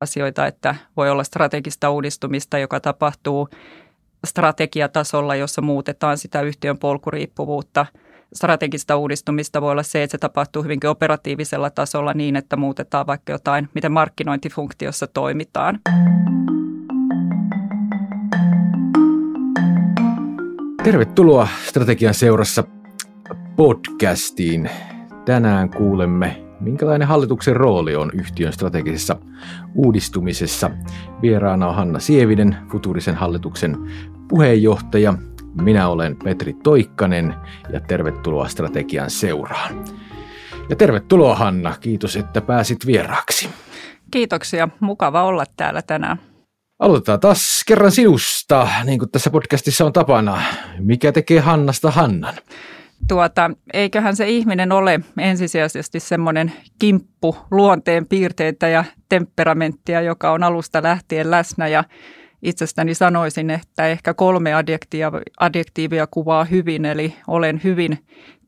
asioita, että voi olla strategista uudistumista, joka tapahtuu strategiatasolla, jossa muutetaan sitä yhtiön polkuriippuvuutta. Strategista uudistumista voi olla se, että se tapahtuu hyvinkin operatiivisella tasolla niin, että muutetaan vaikka jotain, miten markkinointifunktiossa toimitaan. Tervetuloa Strategian seurassa podcastiin. Tänään kuulemme, minkälainen hallituksen rooli on yhtiön strategisessa uudistumisessa. Vieraana on Hanna Sievinen, Futurisen hallituksen puheenjohtaja. Minä olen Petri Toikkanen ja tervetuloa Strategian seuraan. Ja tervetuloa Hanna, kiitos että pääsit vieraaksi. Kiitoksia, mukava olla täällä tänään. Aloitetaan taas kerran sinusta, niin kuin tässä podcastissa on tapana. Mikä tekee Hannasta Hannan? Tuota, eiköhän se ihminen ole ensisijaisesti semmoinen kimppu luonteen piirteitä ja temperamenttia, joka on alusta lähtien läsnä ja itsestäni sanoisin, että ehkä kolme adjektiivia, adjektiivia kuvaa hyvin, eli olen hyvin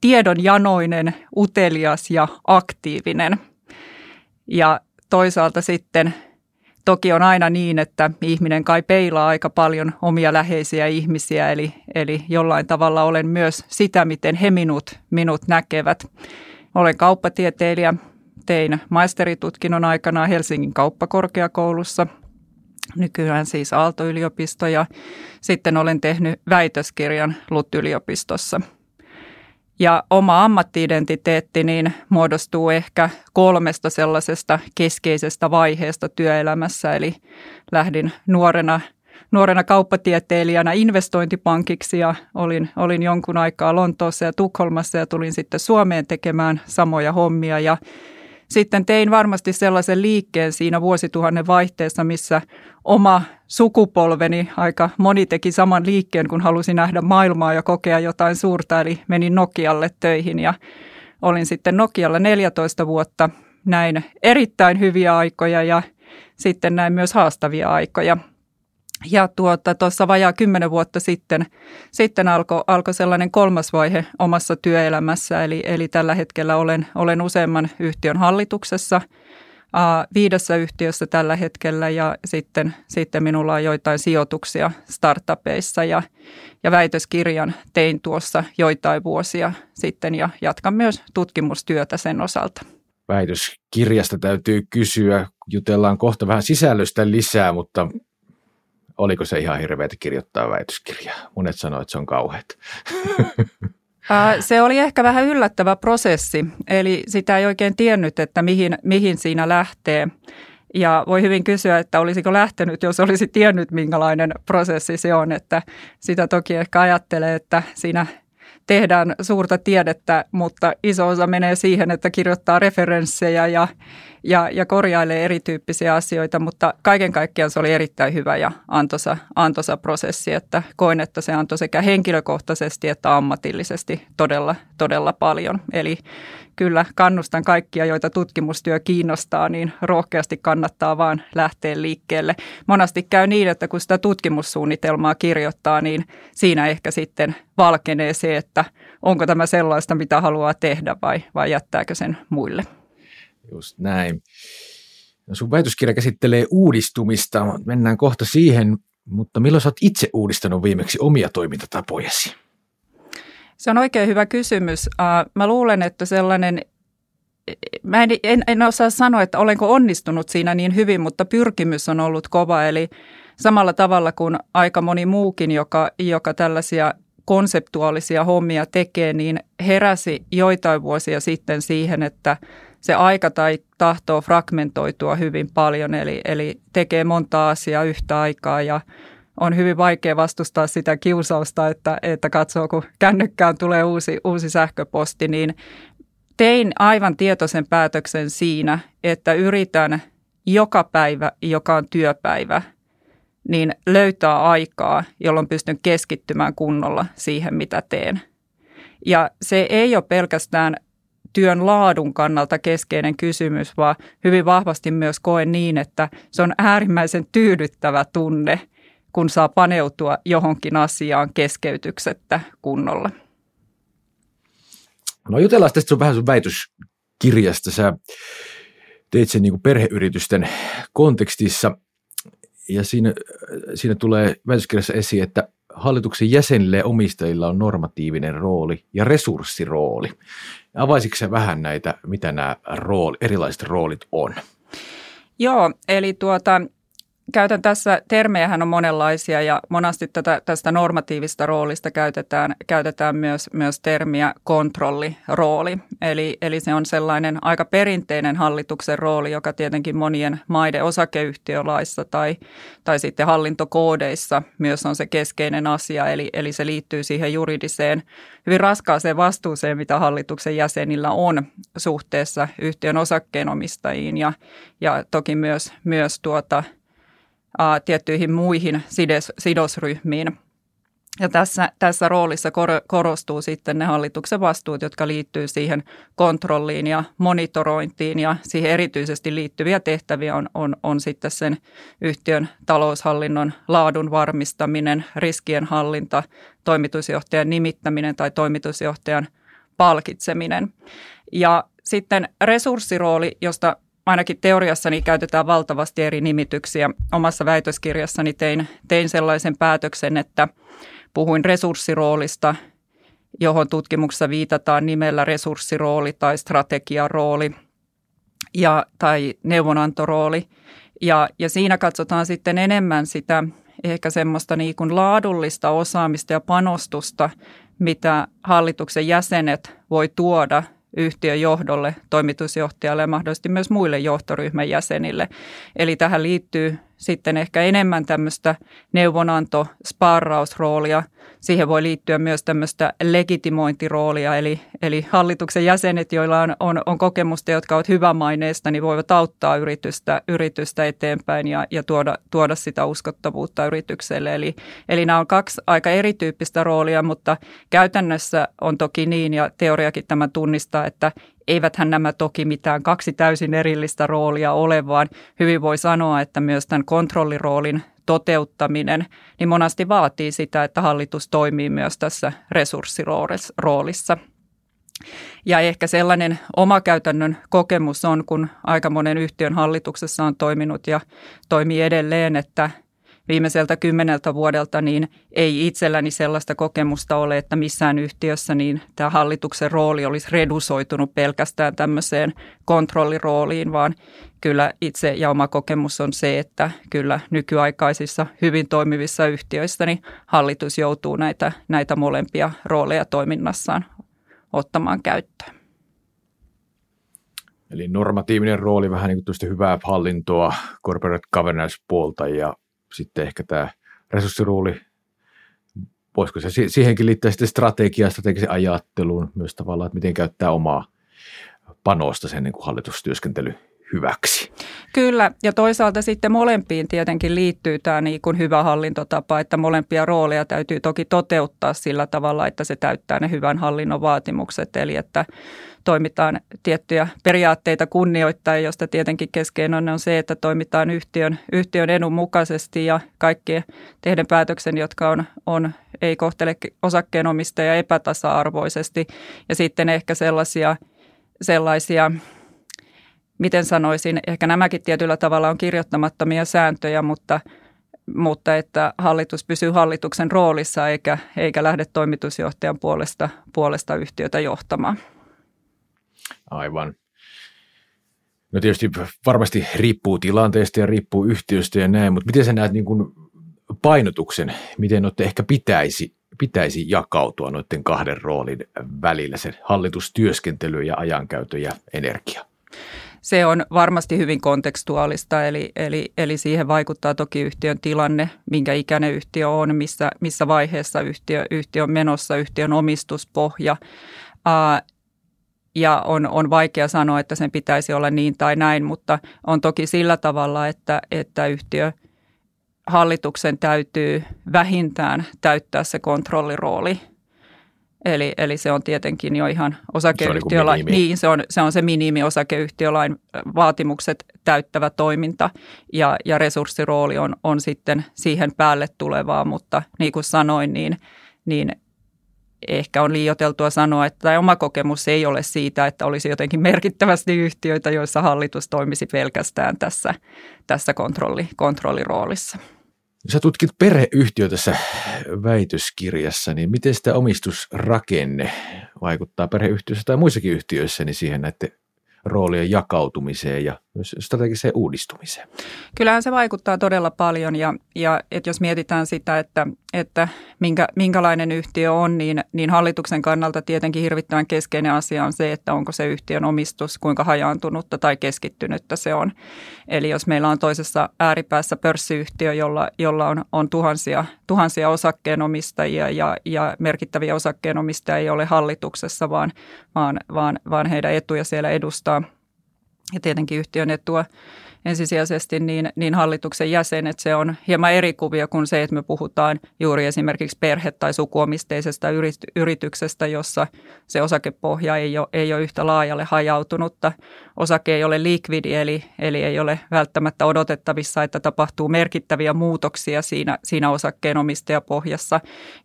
tiedonjanoinen, utelias ja aktiivinen. Ja toisaalta sitten Toki on aina niin, että ihminen kai peilaa aika paljon omia läheisiä ihmisiä, eli, eli jollain tavalla olen myös sitä, miten he minut, minut näkevät. Olen kauppatieteilijä, tein maisteritutkinnon aikana Helsingin kauppakorkeakoulussa, nykyään siis Aalto-yliopisto ja sitten olen tehnyt väitöskirjan LUT-yliopistossa – ja oma ammattiidentiteetti niin muodostuu ehkä kolmesta sellaisesta keskeisestä vaiheesta työelämässä. Eli lähdin nuorena, nuorena kauppatieteilijänä investointipankiksi ja olin, olin jonkun aikaa Lontoossa ja Tukholmassa ja tulin sitten Suomeen tekemään samoja hommia. Ja sitten tein varmasti sellaisen liikkeen siinä vuosituhannen vaihteessa, missä oma sukupolveni, aika moni teki saman liikkeen, kun halusi nähdä maailmaa ja kokea jotain suurta, eli menin Nokialle töihin ja olin sitten Nokialla 14 vuotta. Näin erittäin hyviä aikoja ja sitten näin myös haastavia aikoja. Ja tuota, vajaa kymmenen vuotta sitten, sitten alkoi alko sellainen kolmas vaihe omassa työelämässä, eli, eli tällä hetkellä olen, olen useamman yhtiön hallituksessa – viidessä yhtiössä tällä hetkellä ja sitten, sitten minulla on joitain sijoituksia startupeissa ja, ja väitöskirjan tein tuossa joitain vuosia sitten ja jatkan myös tutkimustyötä sen osalta. Väitöskirjasta täytyy kysyä, jutellaan kohta vähän sisällöstä lisää, mutta oliko se ihan hirveätä kirjoittaa väitöskirjaa? Monet sanoivat, että se on kauheat. Se oli ehkä vähän yllättävä prosessi, eli sitä ei oikein tiennyt, että mihin, mihin siinä lähtee. Ja voi hyvin kysyä, että olisiko lähtenyt, jos olisi tiennyt, minkälainen prosessi se on. Että sitä toki ehkä ajattelee, että siinä tehdään suurta tiedettä, mutta iso osa menee siihen, että kirjoittaa referenssejä ja, ja, ja korjailee erityyppisiä asioita, mutta kaiken kaikkiaan se oli erittäin hyvä ja antoisa, antoisa prosessi, että koin, että se antoi sekä henkilökohtaisesti että ammatillisesti todella, todella paljon. Eli kyllä kannustan kaikkia, joita tutkimustyö kiinnostaa, niin rohkeasti kannattaa vaan lähteä liikkeelle. Monasti käy niin, että kun sitä tutkimussuunnitelmaa kirjoittaa, niin siinä ehkä sitten valkenee se, että onko tämä sellaista, mitä haluaa tehdä vai, vai jättääkö sen muille. Just näin. No sun väitöskirja käsittelee uudistumista. Mennään kohta siihen, mutta milloin sä oot itse uudistanut viimeksi omia toimintatapojasi? Se on oikein hyvä kysymys. Mä luulen, että sellainen, mä en, en, en osaa sanoa, että olenko onnistunut siinä niin hyvin, mutta pyrkimys on ollut kova. Eli samalla tavalla kuin aika moni muukin, joka, joka tällaisia konseptuaalisia hommia tekee, niin heräsi joitain vuosia sitten siihen, että se aika tai tahtoo fragmentoitua hyvin paljon, eli, eli tekee monta asiaa yhtä aikaa ja on hyvin vaikea vastustaa sitä kiusausta, että, että katsoo, kun kännykkään tulee uusi, uusi sähköposti, niin tein aivan tietoisen päätöksen siinä, että yritän joka päivä, joka on työpäivä, niin löytää aikaa, jolloin pystyn keskittymään kunnolla siihen, mitä teen. Ja se ei ole pelkästään työn laadun kannalta keskeinen kysymys, vaan hyvin vahvasti myös koen niin, että se on äärimmäisen tyydyttävä tunne, kun saa paneutua johonkin asiaan keskeytyksettä kunnolla. No jutellaan tästä sun vähän sun väitöskirjasta. Sä teit sen niin kuin perheyritysten kontekstissa. Ja siinä, siinä tulee väitöskirjassa esiin, että hallituksen jäsenille ja omistajilla on normatiivinen rooli ja resurssirooli. Avaisitko vähän näitä, mitä nämä rooli, erilaiset roolit on? Joo, eli tuota, käytän tässä, termejähän on monenlaisia ja monasti tätä, tästä normatiivista roolista käytetään, käytetään myös, myös termiä kontrollirooli. Eli, eli se on sellainen aika perinteinen hallituksen rooli, joka tietenkin monien maiden osakeyhtiölaissa tai, tai sitten hallintokoodeissa myös on se keskeinen asia. Eli, eli se liittyy siihen juridiseen, hyvin raskaaseen vastuuseen, mitä hallituksen jäsenillä on suhteessa yhtiön osakkeenomistajiin ja, ja toki myös, myös tuota – tiettyihin muihin sides, sidosryhmiin. Ja tässä, tässä roolissa korostuu sitten ne hallituksen vastuut, jotka liittyy siihen kontrolliin ja monitorointiin ja siihen erityisesti liittyviä tehtäviä on, on, on sitten sen yhtiön taloushallinnon laadun varmistaminen, riskien hallinta, toimitusjohtajan nimittäminen tai toimitusjohtajan palkitseminen. Ja sitten resurssirooli, josta ainakin teoriassani käytetään valtavasti eri nimityksiä. Omassa väitöskirjassani tein, tein sellaisen päätöksen, että puhuin resurssiroolista, johon tutkimuksessa viitataan nimellä resurssirooli tai strategiarooli ja, tai neuvonantorooli. Ja, ja siinä katsotaan sitten enemmän sitä ehkä semmoista niin kuin laadullista osaamista ja panostusta, mitä hallituksen jäsenet voi tuoda yhtiön johdolle, toimitusjohtajalle ja mahdollisesti myös muille johtoryhmän jäsenille. Eli tähän liittyy sitten ehkä enemmän tämmöistä neuvonanto, sparrausroolia. Siihen voi liittyä myös tämmöistä legitimointiroolia, eli, eli hallituksen jäsenet, joilla on, on, on kokemusta, jotka ovat hyvämaineista, niin voivat auttaa yritystä, yritystä eteenpäin ja, ja tuoda, tuoda sitä uskottavuutta yritykselle. Eli, eli nämä on kaksi aika erityyppistä roolia, mutta käytännössä on toki niin, ja teoriakin tämä tunnistaa, että eiväthän nämä toki mitään kaksi täysin erillistä roolia ole, vaan hyvin voi sanoa, että myös tämän kontrolliroolin toteuttaminen niin monasti vaatii sitä, että hallitus toimii myös tässä resurssiroolissa. Ja ehkä sellainen oma käytännön kokemus on, kun aika monen yhtiön hallituksessa on toiminut ja toimii edelleen, että viimeiseltä kymmeneltä vuodelta, niin ei itselläni sellaista kokemusta ole, että missään yhtiössä niin tämä hallituksen rooli olisi redusoitunut pelkästään tämmöiseen kontrollirooliin, vaan kyllä itse ja oma kokemus on se, että kyllä nykyaikaisissa hyvin toimivissa yhtiöissä niin hallitus joutuu näitä, näitä molempia rooleja toiminnassaan ottamaan käyttöön. Eli normatiivinen rooli, vähän niin kuin hyvää hallintoa, corporate governance-puolta ja sitten ehkä tämä resurssiruuli, voisiko se siihenkin liittää sitten strategiaa, strategisen ajatteluun myös tavallaan, että miten käyttää omaa panosta sen niin kuin hallitustyöskentely hyväksi. Kyllä, ja toisaalta sitten molempiin tietenkin liittyy tämä niin kuin hyvä hallintotapa, että molempia rooleja täytyy toki toteuttaa sillä tavalla, että se täyttää ne hyvän hallinnon vaatimukset, eli että toimitaan tiettyjä periaatteita kunnioittain, josta tietenkin keskeinen on se, että toimitaan yhtiön, yhtiön edun mukaisesti ja kaikki tehden päätöksen, jotka on, on ei kohtele osakkeenomistajia epätasa-arvoisesti. Ja sitten ehkä sellaisia, sellaisia miten sanoisin, ehkä nämäkin tietyllä tavalla on kirjoittamattomia sääntöjä, mutta, mutta että hallitus pysyy hallituksen roolissa eikä, eikä lähde toimitusjohtajan puolesta, puolesta yhtiötä johtamaan. Aivan. No tietysti varmasti riippuu tilanteesta ja riippuu yhtiöstä ja näin, mutta miten sä näet niin kuin painotuksen, miten noiden ehkä pitäisi, pitäisi jakautua noiden kahden roolin välillä, se hallitustyöskentely ja ajankäyttö ja energia? Se on varmasti hyvin kontekstuaalista, eli, eli, eli siihen vaikuttaa toki yhtiön tilanne, minkä ikäinen yhtiö on, missä, missä vaiheessa yhtiö, yhtiö on menossa, yhtiön omistuspohja. Ää, ja on, on vaikea sanoa, että sen pitäisi olla niin tai näin, mutta on toki sillä tavalla, että, että yhtiö hallituksen täytyy vähintään täyttää se kontrollirooli. Eli, eli se on tietenkin jo ihan osakeyhtiölain, se on, niin, se on, se on se minimi osakeyhtiölain vaatimukset täyttävä toiminta ja, ja resurssirooli on, on sitten siihen päälle tulevaa, mutta niin kuin sanoin, niin, niin ehkä on liioteltua sanoa, että tai oma kokemus ei ole siitä, että olisi jotenkin merkittävästi yhtiöitä, joissa hallitus toimisi pelkästään tässä, tässä kontrolli, kontrolliroolissa. Sä tutkit perheyhtiö tässä väitöskirjassa, niin miten sitä omistusrakenne vaikuttaa perheyhtiöissä tai muissakin yhtiöissä niin siihen näiden roolien jakautumiseen ja myös strategiseen uudistumiseen? Kyllähän se vaikuttaa todella paljon ja, ja et jos mietitään sitä, että, että minkä, minkälainen yhtiö on, niin, niin hallituksen kannalta tietenkin hirvittävän keskeinen asia on se, että onko se yhtiön omistus, kuinka hajaantunutta tai keskittynyttä se on. Eli jos meillä on toisessa ääripäässä pörssiyhtiö, jolla, jolla on, on tuhansia, tuhansia osakkeenomistajia ja, ja merkittäviä osakkeenomistajia ei ole hallituksessa, vaan, vaan, vaan, vaan heidän etuja siellä edustaa ja tietenkin yhtiön etua ensisijaisesti niin, niin hallituksen jäsenet. Se on hieman eri kuvia kuin se, että me puhutaan juuri esimerkiksi perhe- tai sukuomisteisesta yrityksestä, jossa se osakepohja ei ole, ei ole yhtä laajalle hajautunutta. Osake ei ole likvidi, eli, eli ei ole välttämättä odotettavissa, että tapahtuu merkittäviä muutoksia siinä, siinä osakkeenomistajapohjassa.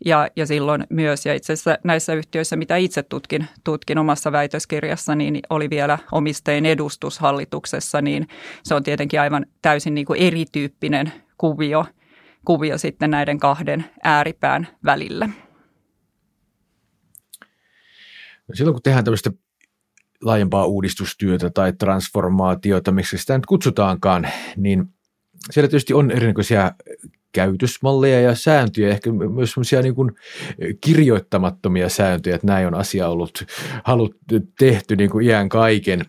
Ja, ja silloin myös, ja itse asiassa näissä yhtiöissä, mitä itse tutkin, tutkin omassa väitöskirjassa, niin oli vielä omistajien edustus hallituksessa, niin se on tietenkin aivan täysin niin kuin erityyppinen kuvio, kuvio sitten näiden kahden ääripään välillä. No silloin kun tehdään tämmöistä laajempaa uudistustyötä tai transformaatiota, miksi sitä nyt kutsutaankaan, niin siellä tietysti on erinäköisiä käytösmalleja ja sääntöjä, ehkä myös semmoisia niin kirjoittamattomia sääntöjä, että näin on asia ollut halut tehty niin kuin iän kaiken.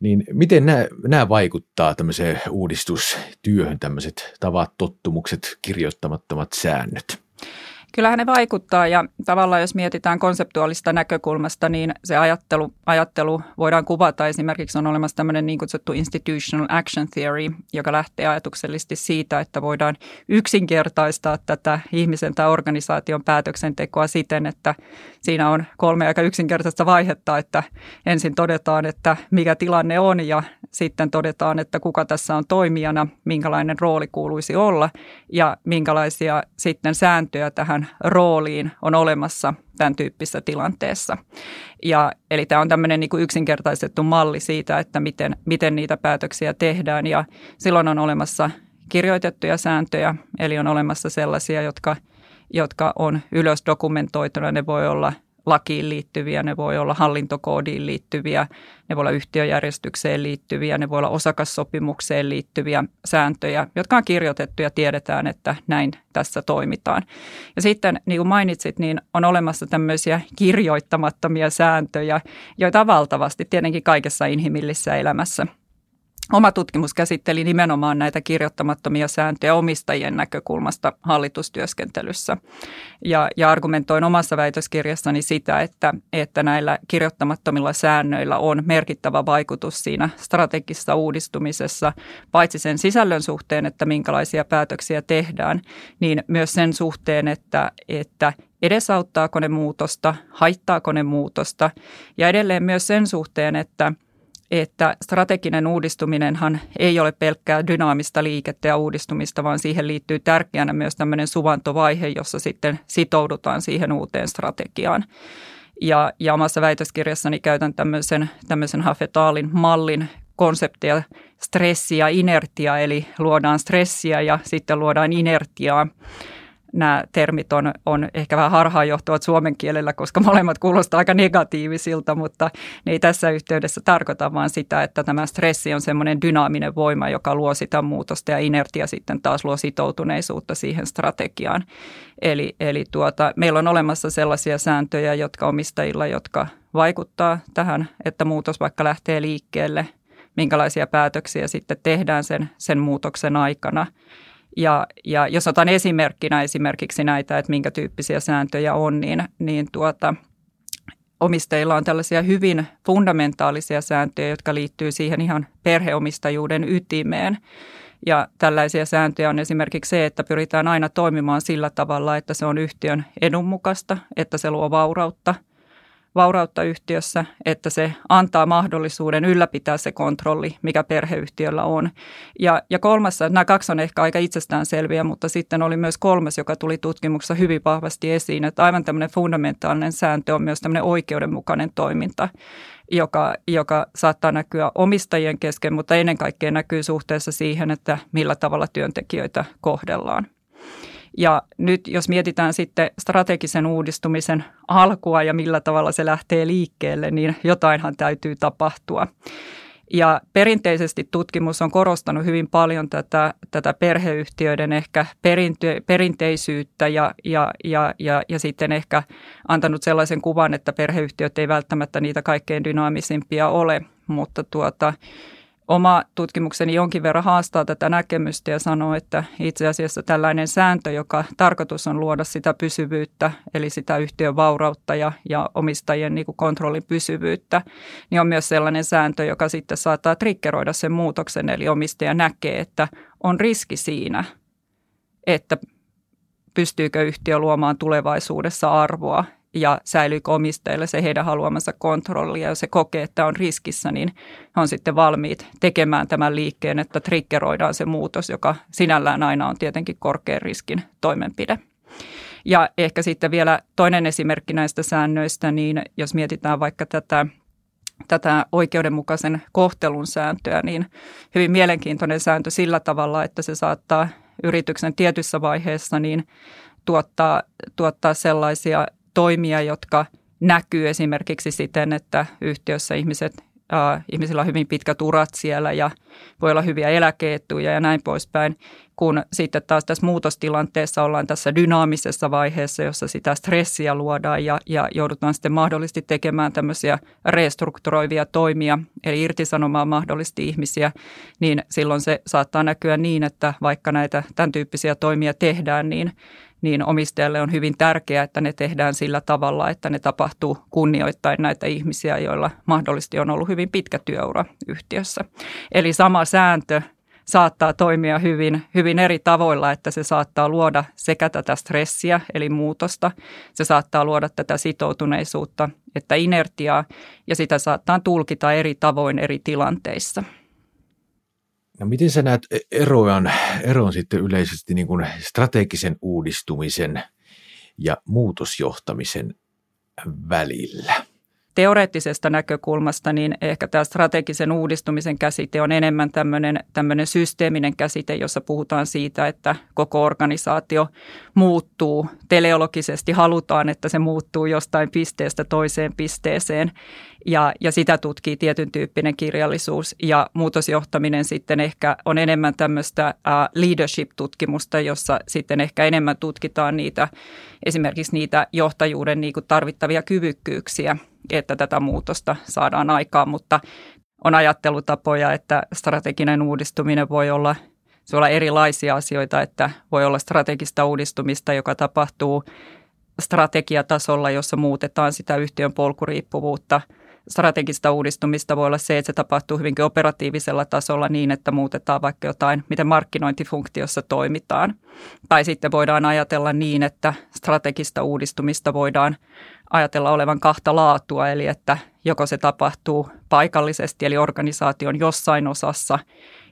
Niin miten nämä, nämä vaikuttaa tämmöiseen uudistustyöhön, tämmöiset tavat, tottumukset, kirjoittamattomat säännöt? Kyllähän ne vaikuttaa ja tavallaan jos mietitään konseptuaalista näkökulmasta, niin se ajattelu, ajattelu voidaan kuvata. Esimerkiksi on olemassa tämmöinen niin kutsuttu institutional action theory, joka lähtee ajatuksellisesti siitä, että voidaan yksinkertaistaa tätä ihmisen tai organisaation päätöksentekoa siten, että siinä on kolme aika yksinkertaista vaihetta, että ensin todetaan, että mikä tilanne on ja sitten todetaan, että kuka tässä on toimijana, minkälainen rooli kuuluisi olla ja minkälaisia sitten sääntöjä tähän rooliin on olemassa tämän tyyppisessä tilanteessa. Ja, eli tämä on tämmöinen niin kuin yksinkertaistettu malli siitä, että miten, miten niitä päätöksiä tehdään ja silloin on olemassa kirjoitettuja sääntöjä, eli on olemassa sellaisia, jotka, jotka on ylös dokumentoituna. Ne voi olla lakiin liittyviä, ne voi olla hallintokoodiin liittyviä, ne voi olla yhtiöjärjestykseen liittyviä, ne voi olla osakassopimukseen liittyviä sääntöjä, jotka on kirjoitettu ja tiedetään, että näin tässä toimitaan. Ja sitten, niin kuin mainitsit, niin on olemassa tämmöisiä kirjoittamattomia sääntöjä, joita on valtavasti tietenkin kaikessa inhimillisessä elämässä – Oma tutkimus käsitteli nimenomaan näitä kirjoittamattomia sääntöjä omistajien näkökulmasta hallitustyöskentelyssä. Ja, ja argumentoin omassa väitöskirjassani sitä, että, että näillä kirjoittamattomilla säännöillä on merkittävä vaikutus siinä strategisessa uudistumisessa, paitsi sen sisällön suhteen, että minkälaisia päätöksiä tehdään, niin myös sen suhteen, että, että edesauttaako ne muutosta, haittaako ne muutosta ja edelleen myös sen suhteen, että – että strateginen uudistuminenhan ei ole pelkkää dynaamista liikettä ja uudistumista, vaan siihen liittyy tärkeänä myös tämmöinen suvantovaihe, jossa sitten sitoudutaan siihen uuteen strategiaan. Ja, ja omassa väitöskirjassani käytän tämmöisen, tämmöisen Hafetaalin mallin konsepteja stressi ja inertia, eli luodaan stressiä ja sitten luodaan inertiaa nämä termit on, on ehkä vähän harhaanjohtuvat suomen kielellä, koska molemmat kuulostaa aika negatiivisilta, mutta ne ei tässä yhteydessä tarkoita vaan sitä, että tämä stressi on semmoinen dynaaminen voima, joka luo sitä muutosta ja inertia sitten taas luo sitoutuneisuutta siihen strategiaan. Eli, eli tuota, meillä on olemassa sellaisia sääntöjä, jotka omistajilla, jotka vaikuttaa tähän, että muutos vaikka lähtee liikkeelle, minkälaisia päätöksiä sitten tehdään sen, sen muutoksen aikana – ja, ja jos otan esimerkkinä esimerkiksi näitä, että minkä tyyppisiä sääntöjä on, niin, niin tuota, omistajilla on tällaisia hyvin fundamentaalisia sääntöjä, jotka liittyy siihen ihan perheomistajuuden ytimeen. Ja tällaisia sääntöjä on esimerkiksi se, että pyritään aina toimimaan sillä tavalla, että se on yhtiön edun mukaista, että se luo vaurautta – vaurautta yhtiössä, että se antaa mahdollisuuden ylläpitää se kontrolli, mikä perheyhtiöllä on. Ja, ja kolmas, nämä kaksi on ehkä aika itsestäänselviä, mutta sitten oli myös kolmas, joka tuli tutkimuksessa hyvin vahvasti esiin, että aivan tämmöinen fundamentaalinen sääntö on myös tämmöinen oikeudenmukainen toiminta joka, joka saattaa näkyä omistajien kesken, mutta ennen kaikkea näkyy suhteessa siihen, että millä tavalla työntekijöitä kohdellaan. Ja nyt jos mietitään sitten strategisen uudistumisen alkua ja millä tavalla se lähtee liikkeelle, niin jotainhan täytyy tapahtua. Ja perinteisesti tutkimus on korostanut hyvin paljon tätä, tätä perheyhtiöiden ehkä perinte, perinteisyyttä ja, ja, ja, ja, ja sitten ehkä antanut sellaisen kuvan, että perheyhtiöt ei välttämättä niitä kaikkein dynaamisimpia ole, mutta tuota, oma tutkimukseni jonkin verran haastaa tätä näkemystä ja sanoo, että itse asiassa tällainen sääntö, joka tarkoitus on luoda sitä pysyvyyttä, eli sitä yhtiön vaurautta ja, ja omistajien niin kuin kontrollin pysyvyyttä, niin on myös sellainen sääntö, joka sitten saattaa triggeroida sen muutoksen, eli omistaja näkee, että on riski siinä, että pystyykö yhtiö luomaan tulevaisuudessa arvoa ja säilyykö omistajille se heidän haluamansa kontrolli. Ja se kokee, että on riskissä, niin on sitten valmiit tekemään tämän liikkeen, että triggeroidaan se muutos, joka sinällään aina on tietenkin korkean riskin toimenpide. Ja ehkä sitten vielä toinen esimerkki näistä säännöistä, niin jos mietitään vaikka tätä tätä oikeudenmukaisen kohtelun sääntöä, niin hyvin mielenkiintoinen sääntö sillä tavalla, että se saattaa yrityksen tietyssä vaiheessa niin tuottaa, tuottaa sellaisia toimia, jotka näkyy esimerkiksi siten, että yhtiössä ihmiset, äh, ihmisillä on hyvin pitkät urat siellä ja voi olla hyviä eläkeetuja ja näin poispäin, kun sitten taas tässä muutostilanteessa ollaan tässä dynaamisessa vaiheessa, jossa sitä stressiä luodaan ja, ja joudutaan sitten mahdollisesti tekemään tämmöisiä restrukturoivia toimia, eli irtisanomaan mahdollisesti ihmisiä, niin silloin se saattaa näkyä niin, että vaikka näitä tämän tyyppisiä toimia tehdään, niin niin omistajalle on hyvin tärkeää, että ne tehdään sillä tavalla, että ne tapahtuu kunnioittain näitä ihmisiä, joilla mahdollisesti on ollut hyvin pitkä työura yhtiössä. Eli sama sääntö saattaa toimia hyvin, hyvin eri tavoilla, että se saattaa luoda sekä tätä stressiä, eli muutosta, se saattaa luoda tätä sitoutuneisuutta, että inertiaa, ja sitä saattaa tulkita eri tavoin eri tilanteissa. No miten sä näet e- eroon, eroon sitten yleisesti niin kuin strategisen uudistumisen ja muutosjohtamisen välillä? teoreettisesta näkökulmasta, niin ehkä tämä strategisen uudistumisen käsite on enemmän tämmöinen, tämmöinen systeeminen käsite, jossa puhutaan siitä, että koko organisaatio muuttuu. Teleologisesti halutaan, että se muuttuu jostain pisteestä toiseen pisteeseen ja, ja sitä tutkii tietyn tyyppinen kirjallisuus ja muutosjohtaminen sitten ehkä on enemmän tämmöistä uh, leadership-tutkimusta, jossa sitten ehkä enemmän tutkitaan niitä esimerkiksi niitä johtajuuden niin kuin tarvittavia kyvykkyyksiä, että tätä muutosta saadaan aikaan, mutta on ajattelutapoja, että strateginen uudistuminen voi olla, se voi olla erilaisia asioita, että voi olla strategista uudistumista, joka tapahtuu strategiatasolla, jossa muutetaan sitä yhtiön polkuriippuvuutta – strategista uudistumista voi olla se, että se tapahtuu hyvinkin operatiivisella tasolla niin, että muutetaan vaikka jotain, miten markkinointifunktiossa toimitaan. Tai sitten voidaan ajatella niin, että strategista uudistumista voidaan ajatella olevan kahta laatua, eli että joko se tapahtuu paikallisesti, eli organisaation jossain osassa,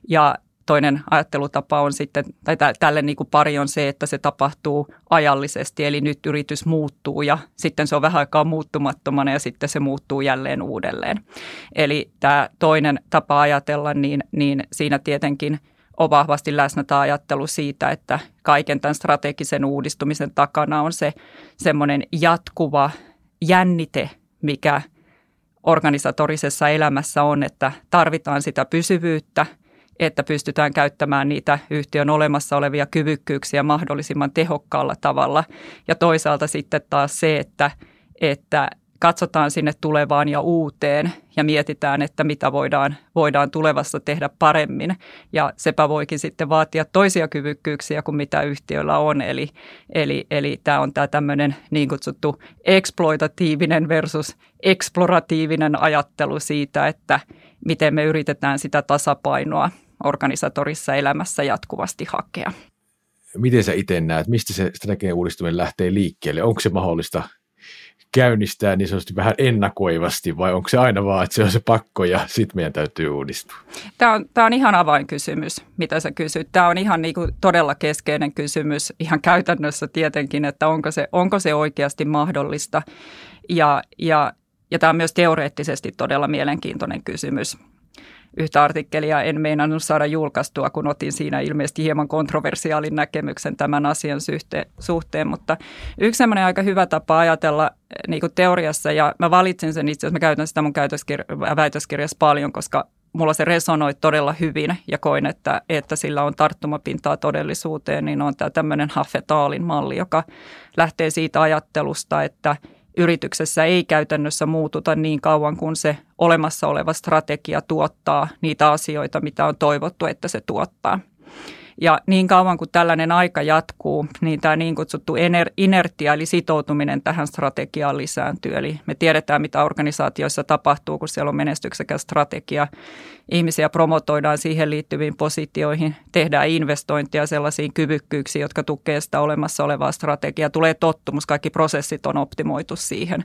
ja toinen ajattelutapa on sitten, tai tälle niin kuin pari on se, että se tapahtuu ajallisesti, eli nyt yritys muuttuu ja sitten se on vähän aikaa muuttumattomana ja sitten se muuttuu jälleen uudelleen. Eli tämä toinen tapa ajatella, niin, niin siinä tietenkin on vahvasti läsnä tämä ajattelu siitä, että kaiken tämän strategisen uudistumisen takana on se semmoinen jatkuva jännite, mikä organisatorisessa elämässä on, että tarvitaan sitä pysyvyyttä – että pystytään käyttämään niitä yhtiön olemassa olevia kyvykkyyksiä mahdollisimman tehokkaalla tavalla. Ja toisaalta sitten taas se, että, että katsotaan sinne tulevaan ja uuteen ja mietitään, että mitä voidaan, voidaan tulevassa tehdä paremmin. Ja sepä voikin sitten vaatia toisia kyvykkyyksiä kuin mitä yhtiöllä on. Eli, eli, eli tämä on tämä tämmöinen niin kutsuttu exploitatiivinen versus eksploratiivinen ajattelu siitä, että miten me yritetään sitä tasapainoa organisatorissa elämässä jatkuvasti hakea. Miten sä itse näet, mistä se strategian uudistuminen lähtee liikkeelle? Onko se mahdollista käynnistää niin sanotusti vähän ennakoivasti vai onko se aina vaan, että se on se pakko ja sitten meidän täytyy uudistua? Tämä on, tämä on ihan avainkysymys, mitä sä kysyt. Tämä on ihan niin kuin todella keskeinen kysymys ihan käytännössä tietenkin, että onko se, onko se oikeasti mahdollista. Ja, ja, ja tämä on myös teoreettisesti todella mielenkiintoinen kysymys yhtä artikkelia en meinannut saada julkaistua, kun otin siinä ilmeisesti hieman kontroversiaalin näkemyksen tämän asian suhteen. Mutta yksi semmoinen aika hyvä tapa ajatella eh, niin kuin teoriassa, ja mä valitsin sen itse asiassa, mä käytän sitä mun väitöskirjassa paljon, koska mulla se resonoi todella hyvin ja koin, että, että sillä on tarttumapintaa todellisuuteen, niin on tämä tämmöinen Hafetaalin malli, joka lähtee siitä ajattelusta, että – yrityksessä ei käytännössä muututa niin kauan kuin se olemassa oleva strategia tuottaa niitä asioita, mitä on toivottu, että se tuottaa. Ja niin kauan kuin tällainen aika jatkuu, niin tämä niin kutsuttu inertia eli sitoutuminen tähän strategiaan lisääntyy. Eli me tiedetään, mitä organisaatioissa tapahtuu, kun siellä on menestyksekäs strategia. Ihmisiä promotoidaan siihen liittyviin positioihin, tehdään investointia sellaisiin kyvykkyyksiin, jotka tukevat sitä olemassa olevaa strategiaa. Tulee tottumus, kaikki prosessit on optimoitu siihen.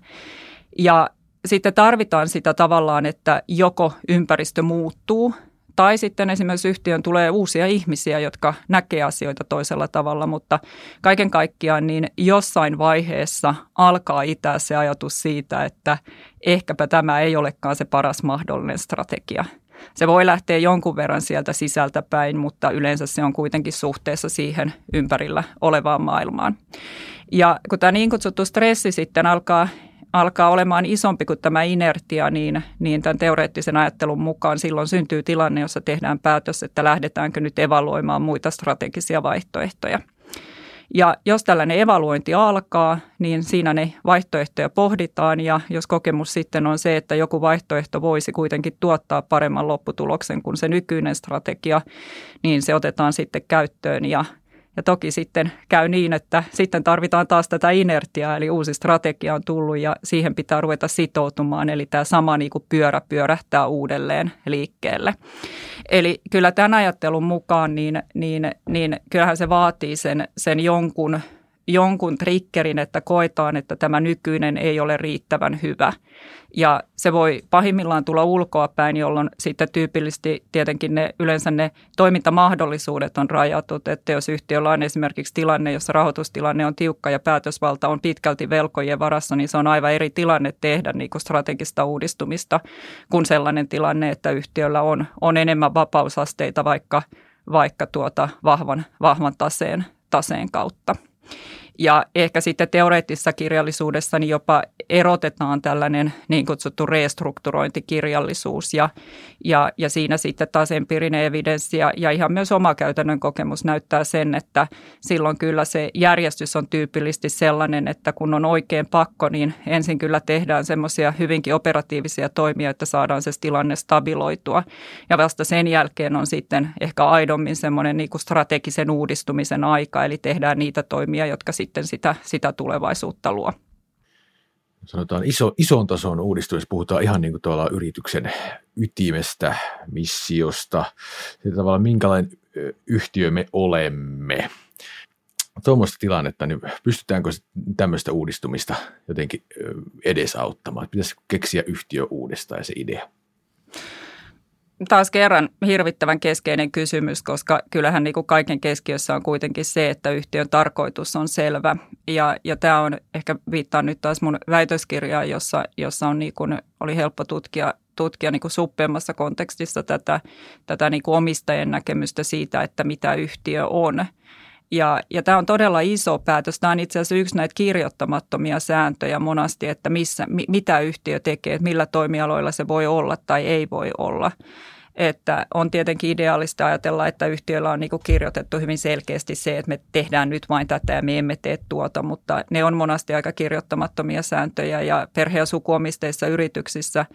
Ja sitten tarvitaan sitä tavallaan, että joko ympäristö muuttuu – tai sitten esimerkiksi yhtiön tulee uusia ihmisiä, jotka näkee asioita toisella tavalla, mutta kaiken kaikkiaan niin jossain vaiheessa alkaa itää se ajatus siitä, että ehkäpä tämä ei olekaan se paras mahdollinen strategia. Se voi lähteä jonkun verran sieltä sisältä päin, mutta yleensä se on kuitenkin suhteessa siihen ympärillä olevaan maailmaan. Ja kun tämä niin kutsuttu stressi sitten alkaa alkaa olemaan isompi kuin tämä inertia, niin, niin tämän teoreettisen ajattelun mukaan silloin syntyy tilanne, jossa tehdään päätös, että lähdetäänkö nyt evaluoimaan muita strategisia vaihtoehtoja. Ja jos tällainen evaluointi alkaa, niin siinä ne vaihtoehtoja pohditaan ja jos kokemus sitten on se, että joku vaihtoehto voisi kuitenkin tuottaa paremman lopputuloksen kuin se nykyinen strategia, niin se otetaan sitten käyttöön ja ja toki sitten käy niin, että sitten tarvitaan taas tätä inertiaa, eli uusi strategia on tullut ja siihen pitää ruveta sitoutumaan, eli tämä sama niin kuin pyörä pyörähtää uudelleen liikkeelle. Eli kyllä tämän ajattelun mukaan, niin, niin, niin kyllähän se vaatii sen, sen jonkun – jonkun triggerin, että koetaan, että tämä nykyinen ei ole riittävän hyvä. Ja se voi pahimmillaan tulla ulkoa päin, jolloin sitten tyypillisesti tietenkin ne, yleensä ne toimintamahdollisuudet on rajatut. Että jos yhtiöllä on esimerkiksi tilanne, jossa rahoitustilanne on tiukka ja päätösvalta on pitkälti velkojen varassa, niin se on aivan eri tilanne tehdä niin kuin strategista uudistumista kuin sellainen tilanne, että yhtiöllä on, on enemmän vapausasteita vaikka, vaikka tuota vahvan, vahvan taseen, taseen kautta. Ja ehkä sitten teoreettisessa kirjallisuudessa niin jopa erotetaan tällainen niin kutsuttu restrukturointikirjallisuus ja, ja, ja siinä sitten taas empiirinen evidenssi ja, ja ihan myös oma käytännön kokemus näyttää sen, että silloin kyllä se järjestys on tyypillisesti sellainen, että kun on oikein pakko, niin ensin kyllä tehdään semmoisia hyvinkin operatiivisia toimia, että saadaan se tilanne stabiloitua. Ja vasta sen jälkeen on sitten ehkä aidommin semmoinen niin strategisen uudistumisen aika, eli tehdään niitä toimia, jotka sitten sitä, sitä tulevaisuutta luo sanotaan iso, ison tason uudistumista, puhutaan ihan niin kuin tuolla yrityksen ytimestä, missiosta, siitä tavalla minkälainen yhtiö me olemme. Tuommoista tilannetta, niin pystytäänkö tämmöistä uudistumista jotenkin edesauttamaan? Pitäisi keksiä yhtiö uudestaan ja se idea taas kerran hirvittävän keskeinen kysymys, koska kyllähän niin kuin kaiken keskiössä on kuitenkin se, että yhtiön tarkoitus on selvä. Ja, ja tämä on, ehkä viittaan nyt taas mun väitöskirjaan, jossa, jossa on niin kuin, oli helppo tutkia, tutkia niin kuin suppeammassa kontekstissa tätä, tätä niin kuin omistajien näkemystä siitä, että mitä yhtiö on. Ja, ja tämä on todella iso päätös. Tämä on itse asiassa yksi näitä kirjoittamattomia sääntöjä monasti, että missä, mitä yhtiö tekee, että millä toimialoilla se voi olla tai ei voi olla. Että on tietenkin ideaalista ajatella, että yhtiöllä on niin kuin kirjoitettu hyvin selkeästi se, että me tehdään nyt vain tätä ja me emme tee tuota, mutta ne on monasti aika kirjoittamattomia sääntöjä ja perhe- ja sukuomisteissa yrityksissä,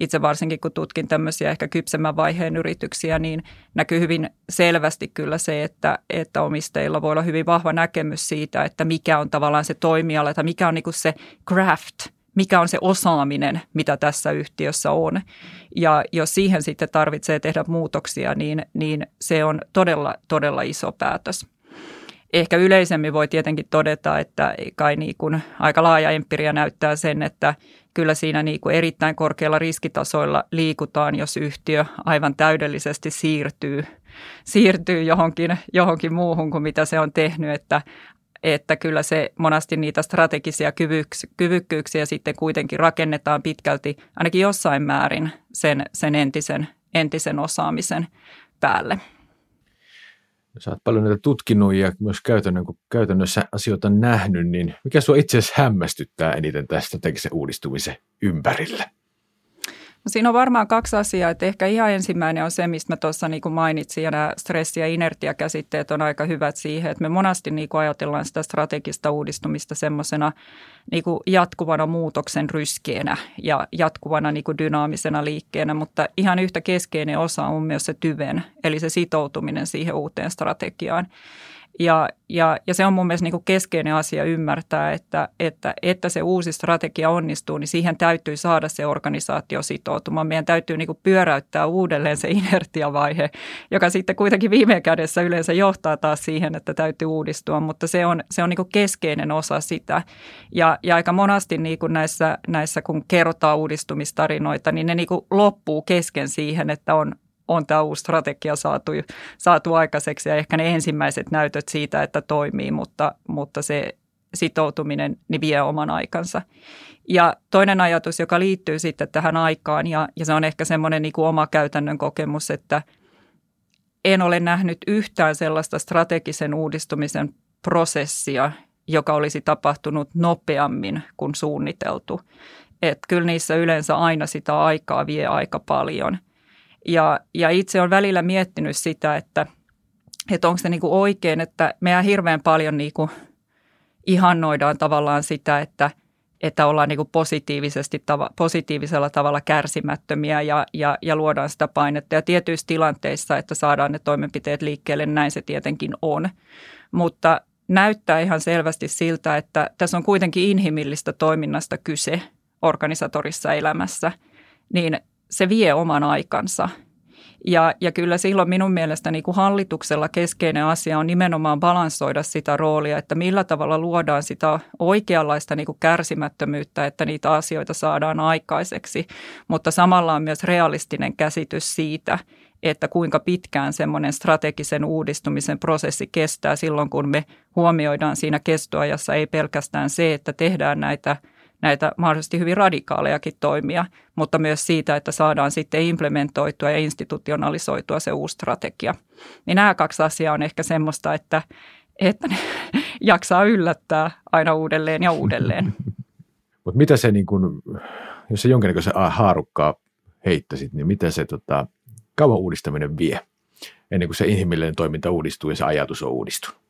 itse varsinkin kun tutkin tämmöisiä ehkä kypsemmän vaiheen yrityksiä, niin näkyy hyvin selvästi kyllä se, että, että omistajilla voi olla hyvin vahva näkemys siitä, että mikä on tavallaan se toimiala tai mikä on niin kuin se craft – mikä on se osaaminen, mitä tässä yhtiössä on. Ja jos siihen sitten tarvitsee tehdä muutoksia, niin, niin se on todella, todella iso päätös. ehkä yleisemmin voi tietenkin todeta, että kai niin kuin aika laaja empiria näyttää sen, että kyllä siinä niin kuin erittäin korkealla riskitasoilla liikutaan, jos yhtiö aivan täydellisesti siirtyy, siirtyy johonkin, johonkin muuhun kuin mitä se on tehnyt, että että kyllä se monasti niitä strategisia kyvyks, kyvykkyyksiä sitten kuitenkin rakennetaan pitkälti ainakin jossain määrin sen, sen entisen, entisen osaamisen päälle. Sä oot paljon näitä tutkinut ja myös käytännön, kun käytännössä asioita nähnyt, niin mikä sua itse asiassa hämmästyttää eniten tästä strategisen uudistumisen ympärillä? No siinä on varmaan kaksi asiaa. Että ehkä ihan ensimmäinen on se, mistä mä tuossa niin mainitsin, ja nämä stressi- ja inertiakäsitteet on aika hyvät siihen, että me monasti niin kuin ajatellaan sitä strategista uudistumista semmoisena niin jatkuvana muutoksen ryskeenä ja jatkuvana niin kuin dynaamisena liikkeenä, mutta ihan yhtä keskeinen osa on myös se tyven, eli se sitoutuminen siihen uuteen strategiaan. Ja, ja, ja se on mun mielestä niin keskeinen asia ymmärtää, että, että, että se uusi strategia onnistuu, niin siihen täytyy saada se organisaatio sitoutumaan. Meidän täytyy niin pyöräyttää uudelleen se inertiavaihe, joka sitten kuitenkin viime kädessä yleensä johtaa taas siihen, että täytyy uudistua, mutta se on, se on niin keskeinen osa sitä. Ja, ja aika monasti niin näissä, näissä, kun kerrotaan uudistumistarinoita, niin ne niin loppuu kesken siihen, että on, on tämä uusi strategia saatu, saatu aikaiseksi ja ehkä ne ensimmäiset näytöt siitä, että toimii, mutta, mutta se sitoutuminen niin vie oman aikansa. Ja toinen ajatus, joka liittyy sitten tähän aikaan ja, ja se on ehkä semmoinen niin oma käytännön kokemus, että en ole nähnyt yhtään sellaista strategisen uudistumisen prosessia, joka olisi tapahtunut nopeammin kuin suunniteltu. Että kyllä niissä yleensä aina sitä aikaa vie aika paljon – ja, ja itse olen välillä miettinyt sitä, että, että onko se niin kuin oikein, että meidän hirveän paljon niin kuin ihannoidaan tavallaan sitä, että, että ollaan niin kuin positiivisesti, positiivisella tavalla kärsimättömiä ja, ja, ja luodaan sitä painetta. Ja tietyissä tilanteissa, että saadaan ne toimenpiteet liikkeelle, näin se tietenkin on. Mutta näyttää ihan selvästi siltä, että tässä on kuitenkin inhimillistä toiminnasta kyse organisatorissa elämässä, niin se vie oman aikansa. Ja, ja kyllä silloin minun mielestä niin kuin hallituksella keskeinen asia on nimenomaan balansoida sitä roolia, että millä tavalla luodaan sitä oikeanlaista niin kuin kärsimättömyyttä, että niitä asioita saadaan aikaiseksi, mutta samalla on myös realistinen käsitys siitä, että kuinka pitkään semmoinen strategisen uudistumisen prosessi kestää silloin, kun me huomioidaan siinä kestoajassa ei pelkästään se, että tehdään näitä – näitä mahdollisesti hyvin radikaalejakin toimia, mutta myös siitä, että saadaan sitten implementoitua ja institutionalisoitua se uusi strategia. Niin nämä kaksi asiaa on ehkä semmoista, että, että ne jaksaa yllättää aina uudelleen ja uudelleen. Mutta mitä se, niin kun, jos se jonkinnäköisen haarukkaa heittäisit, niin mitä se tota, kauan uudistaminen vie ennen kuin se inhimillinen toiminta uudistuu ja se ajatus on uudistunut?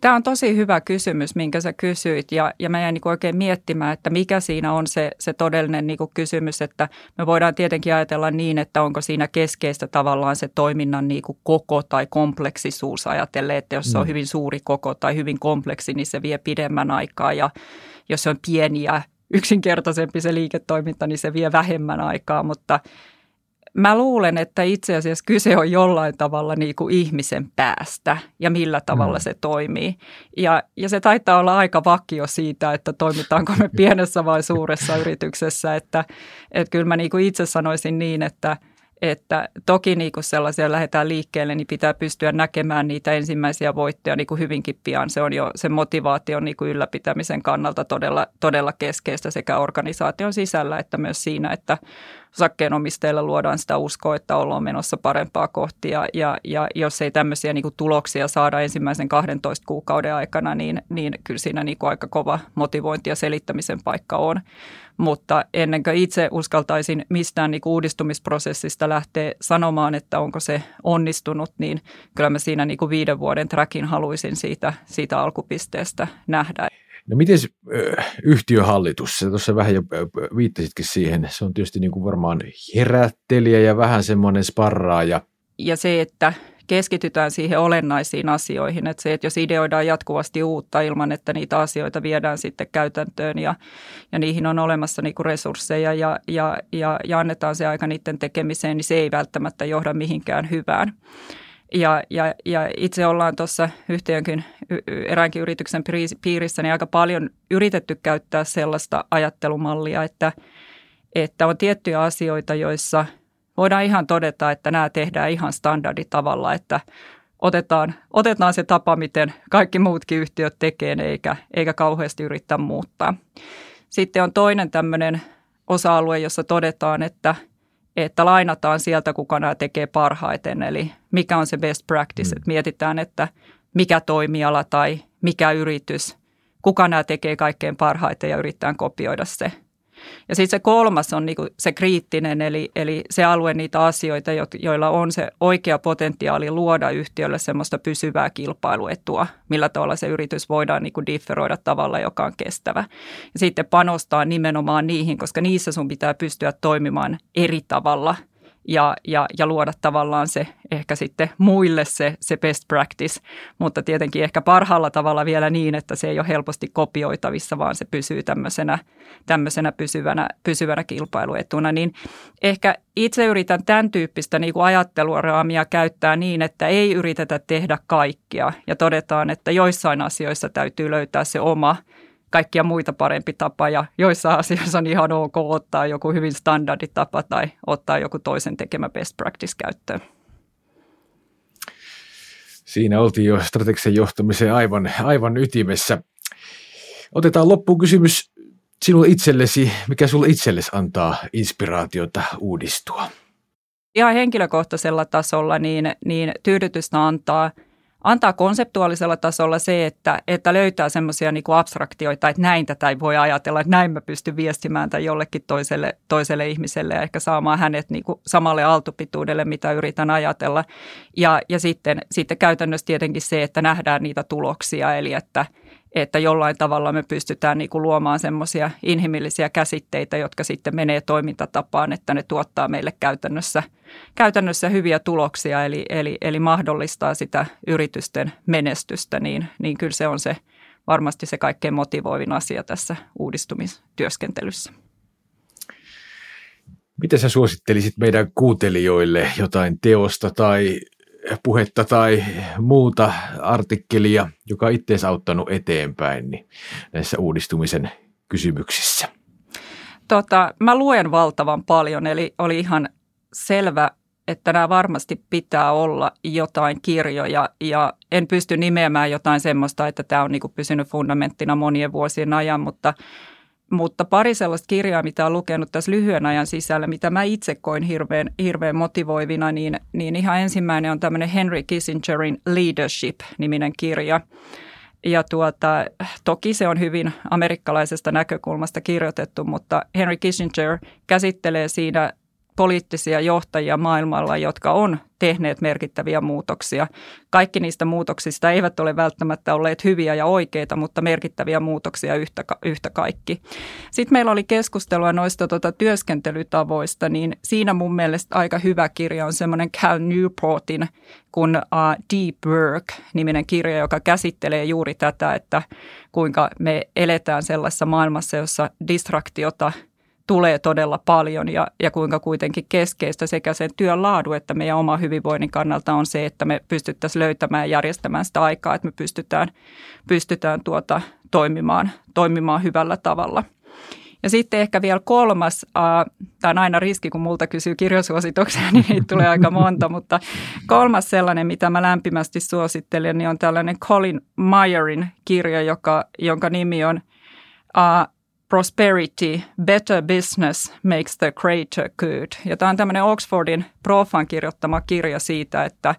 Tämä on tosi hyvä kysymys, minkä sä kysyit ja, ja mä jäin niin oikein miettimään, että mikä siinä on se, se todellinen niin kysymys, että me voidaan tietenkin ajatella niin, että onko siinä keskeistä tavallaan se toiminnan niin koko tai kompleksisuus ajatellen, että jos se on mm. hyvin suuri koko tai hyvin kompleksi, niin se vie pidemmän aikaa ja jos se on pieni ja yksinkertaisempi se liiketoiminta, niin se vie vähemmän aikaa, mutta – Mä luulen, että itse asiassa kyse on jollain tavalla niin kuin ihmisen päästä ja millä tavalla mm. se toimii. Ja, ja se taitaa olla aika vakio siitä, että toimitaanko me pienessä vai suuressa yrityksessä. Että, että kyllä mä niin kuin itse sanoisin niin, että – että toki niin kuin sellaisia lähdetään liikkeelle, niin pitää pystyä näkemään niitä ensimmäisiä voittoja niin kuin hyvinkin pian. Se on jo sen motivaation niin kuin ylläpitämisen kannalta todella, todella keskeistä sekä organisaation sisällä että myös siinä, että osakkeenomistajilla luodaan sitä uskoa, että ollaan menossa parempaa kohti ja, ja, ja jos ei tämmöisiä niin kuin tuloksia saada ensimmäisen 12 kuukauden aikana, niin, niin kyllä siinä niin kuin aika kova motivointi ja selittämisen paikka on. Mutta ennen kuin itse uskaltaisin mistään niin kuin uudistumisprosessista lähteä sanomaan, että onko se onnistunut, niin kyllä mä siinä niin kuin viiden vuoden trackin haluaisin siitä, siitä alkupisteestä nähdä. No miten yhtiöhallitus, se tuossa vähän jo viittasitkin siihen, se on tietysti niin kuin varmaan herättelijä ja vähän semmoinen sparraaja. Ja se, että keskitytään siihen olennaisiin asioihin, että se, että jos ideoidaan jatkuvasti uutta ilman, että niitä asioita viedään sitten käytäntöön ja, ja niihin on olemassa niin kuin resursseja ja, ja, ja, ja annetaan se aika niiden tekemiseen, niin se ei välttämättä johda mihinkään hyvään. Ja, ja, ja itse ollaan tuossa yhtiönkin eräänkin yrityksen piirissä niin aika paljon yritetty käyttää sellaista ajattelumallia, että, että on tiettyjä asioita, joissa voidaan ihan todeta, että nämä tehdään ihan standarditavalla, että otetaan, otetaan se tapa, miten kaikki muutkin yhtiöt tekee, eikä, eikä kauheasti yrittää muuttaa. Sitten on toinen tämmöinen osa-alue, jossa todetaan, että, että lainataan sieltä, kuka nämä tekee parhaiten, eli mikä on se best practice, mm. että mietitään, että mikä toimiala tai mikä yritys, kuka nämä tekee kaikkein parhaiten ja yritetään kopioida se – ja sitten se kolmas on niinku se kriittinen, eli, eli se alue niitä asioita, joilla on se oikea potentiaali luoda yhtiölle semmoista pysyvää kilpailuetua, millä tavalla se yritys voidaan niinku differoida tavalla, joka on kestävä. Ja sitten panostaa nimenomaan niihin, koska niissä sun pitää pystyä toimimaan eri tavalla – ja, ja, ja luoda tavallaan se ehkä sitten muille se, se best practice, mutta tietenkin ehkä parhaalla tavalla vielä niin, että se ei ole helposti kopioitavissa, vaan se pysyy tämmöisenä, tämmöisenä pysyvänä, pysyvänä kilpailuetuna. Niin ehkä itse yritän tämän tyyppistä niin kuin ajatteluraamia käyttää niin, että ei yritetä tehdä kaikkia ja todetaan, että joissain asioissa täytyy löytää se oma – kaikkia muita parempi tapa ja joissa asioissa on ihan ok ottaa joku hyvin standarditapa tai ottaa joku toisen tekemä best practice käyttöön. Siinä oltiin jo strategisen johtamisen aivan, aivan ytimessä. Otetaan loppuun kysymys sinulle itsellesi. Mikä sinulle itsellesi antaa inspiraatiota uudistua? Ihan henkilökohtaisella tasolla niin, niin tyydytystä antaa – antaa konseptuaalisella tasolla se, että, että löytää semmoisia niin abstraktioita, että näin tätä ei voi ajatella, että näin mä pystyn viestimään tai jollekin toiselle, toiselle ihmiselle ja ehkä saamaan hänet niin kuin samalle altupituudelle, mitä yritän ajatella. Ja, ja sitten, sitten käytännössä tietenkin se, että nähdään niitä tuloksia, eli että – että jollain tavalla me pystytään niin kuin luomaan semmoisia inhimillisiä käsitteitä, jotka sitten menee toimintatapaan, että ne tuottaa meille käytännössä, käytännössä hyviä tuloksia, eli, eli, eli mahdollistaa sitä yritysten menestystä, niin, niin kyllä se on se varmasti se kaikkein motivoivin asia tässä uudistumistyöskentelyssä. Miten sä suosittelisit meidän kuuntelijoille jotain teosta tai puhetta tai muuta artikkelia, joka itse auttanut eteenpäin niin näissä uudistumisen kysymyksissä? Tota, mä luen valtavan paljon, eli oli ihan selvä, että nämä varmasti pitää olla jotain kirjoja ja en pysty nimeämään jotain semmoista, että tämä on niin pysynyt fundamenttina monien vuosien ajan, mutta mutta pari sellaista kirjaa, mitä olen lukenut tässä lyhyen ajan sisällä, mitä mä itse koin hirveän, hirveän motivoivina, niin, niin ihan ensimmäinen on tämmöinen Henry Kissingerin Leadership-niminen kirja. Ja tuota, toki se on hyvin amerikkalaisesta näkökulmasta kirjoitettu, mutta Henry Kissinger käsittelee siinä poliittisia johtajia maailmalla, jotka on tehneet merkittäviä muutoksia. Kaikki niistä muutoksista eivät ole välttämättä olleet hyviä ja oikeita, mutta merkittäviä muutoksia yhtä, yhtä kaikki. Sitten meillä oli keskustelua noista tuota työskentelytavoista, niin siinä mun mielestä aika hyvä kirja on semmoinen Cal Newportin kuin uh, Deep Work-niminen kirja, joka käsittelee juuri tätä, että kuinka me eletään sellaisessa maailmassa, jossa distraktiota – tulee todella paljon ja, ja kuinka kuitenkin keskeistä sekä sen työn laadu että meidän oma hyvinvoinnin kannalta on se, että me pystyttäisiin löytämään ja järjestämään sitä aikaa, että me pystytään, pystytään tuota, toimimaan, toimimaan hyvällä tavalla. Ja sitten ehkä vielä kolmas, äh, tämä on aina riski, kun multa kysyy kirjasuosituksia, niin niitä tulee aika monta, mutta kolmas sellainen, mitä mä lämpimästi suosittelen, niin on tällainen Colin Meyerin kirja, joka, jonka nimi on uh, Prosperity, Better Business Makes the Greater Good. Ja tämä on tämmöinen Oxfordin profan kirjoittama kirja siitä, että,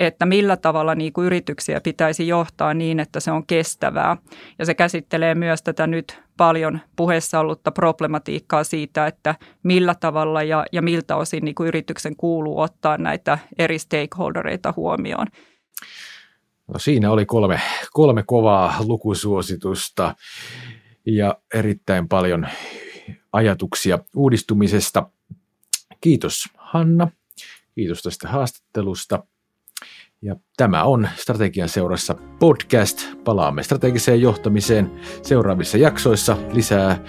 että millä tavalla niin kuin yrityksiä pitäisi johtaa niin, että se on kestävää. Ja se käsittelee myös tätä nyt paljon puheessa ollutta problematiikkaa siitä, että millä tavalla ja, ja miltä osin niin kuin yrityksen kuuluu ottaa näitä eri stakeholdereita huomioon. No siinä oli kolme, kolme kovaa lukusuositusta ja erittäin paljon ajatuksia uudistumisesta. Kiitos Hanna, kiitos tästä haastattelusta. Ja tämä on Strategian seurassa podcast. Palaamme strategiseen johtamiseen seuraavissa jaksoissa. Lisää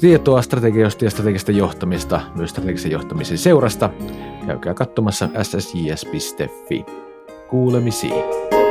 tietoa strategioista ja strategista johtamista myös strategisen johtamisen seurasta. Käykää katsomassa ssjs.fi. Kuulemisiin.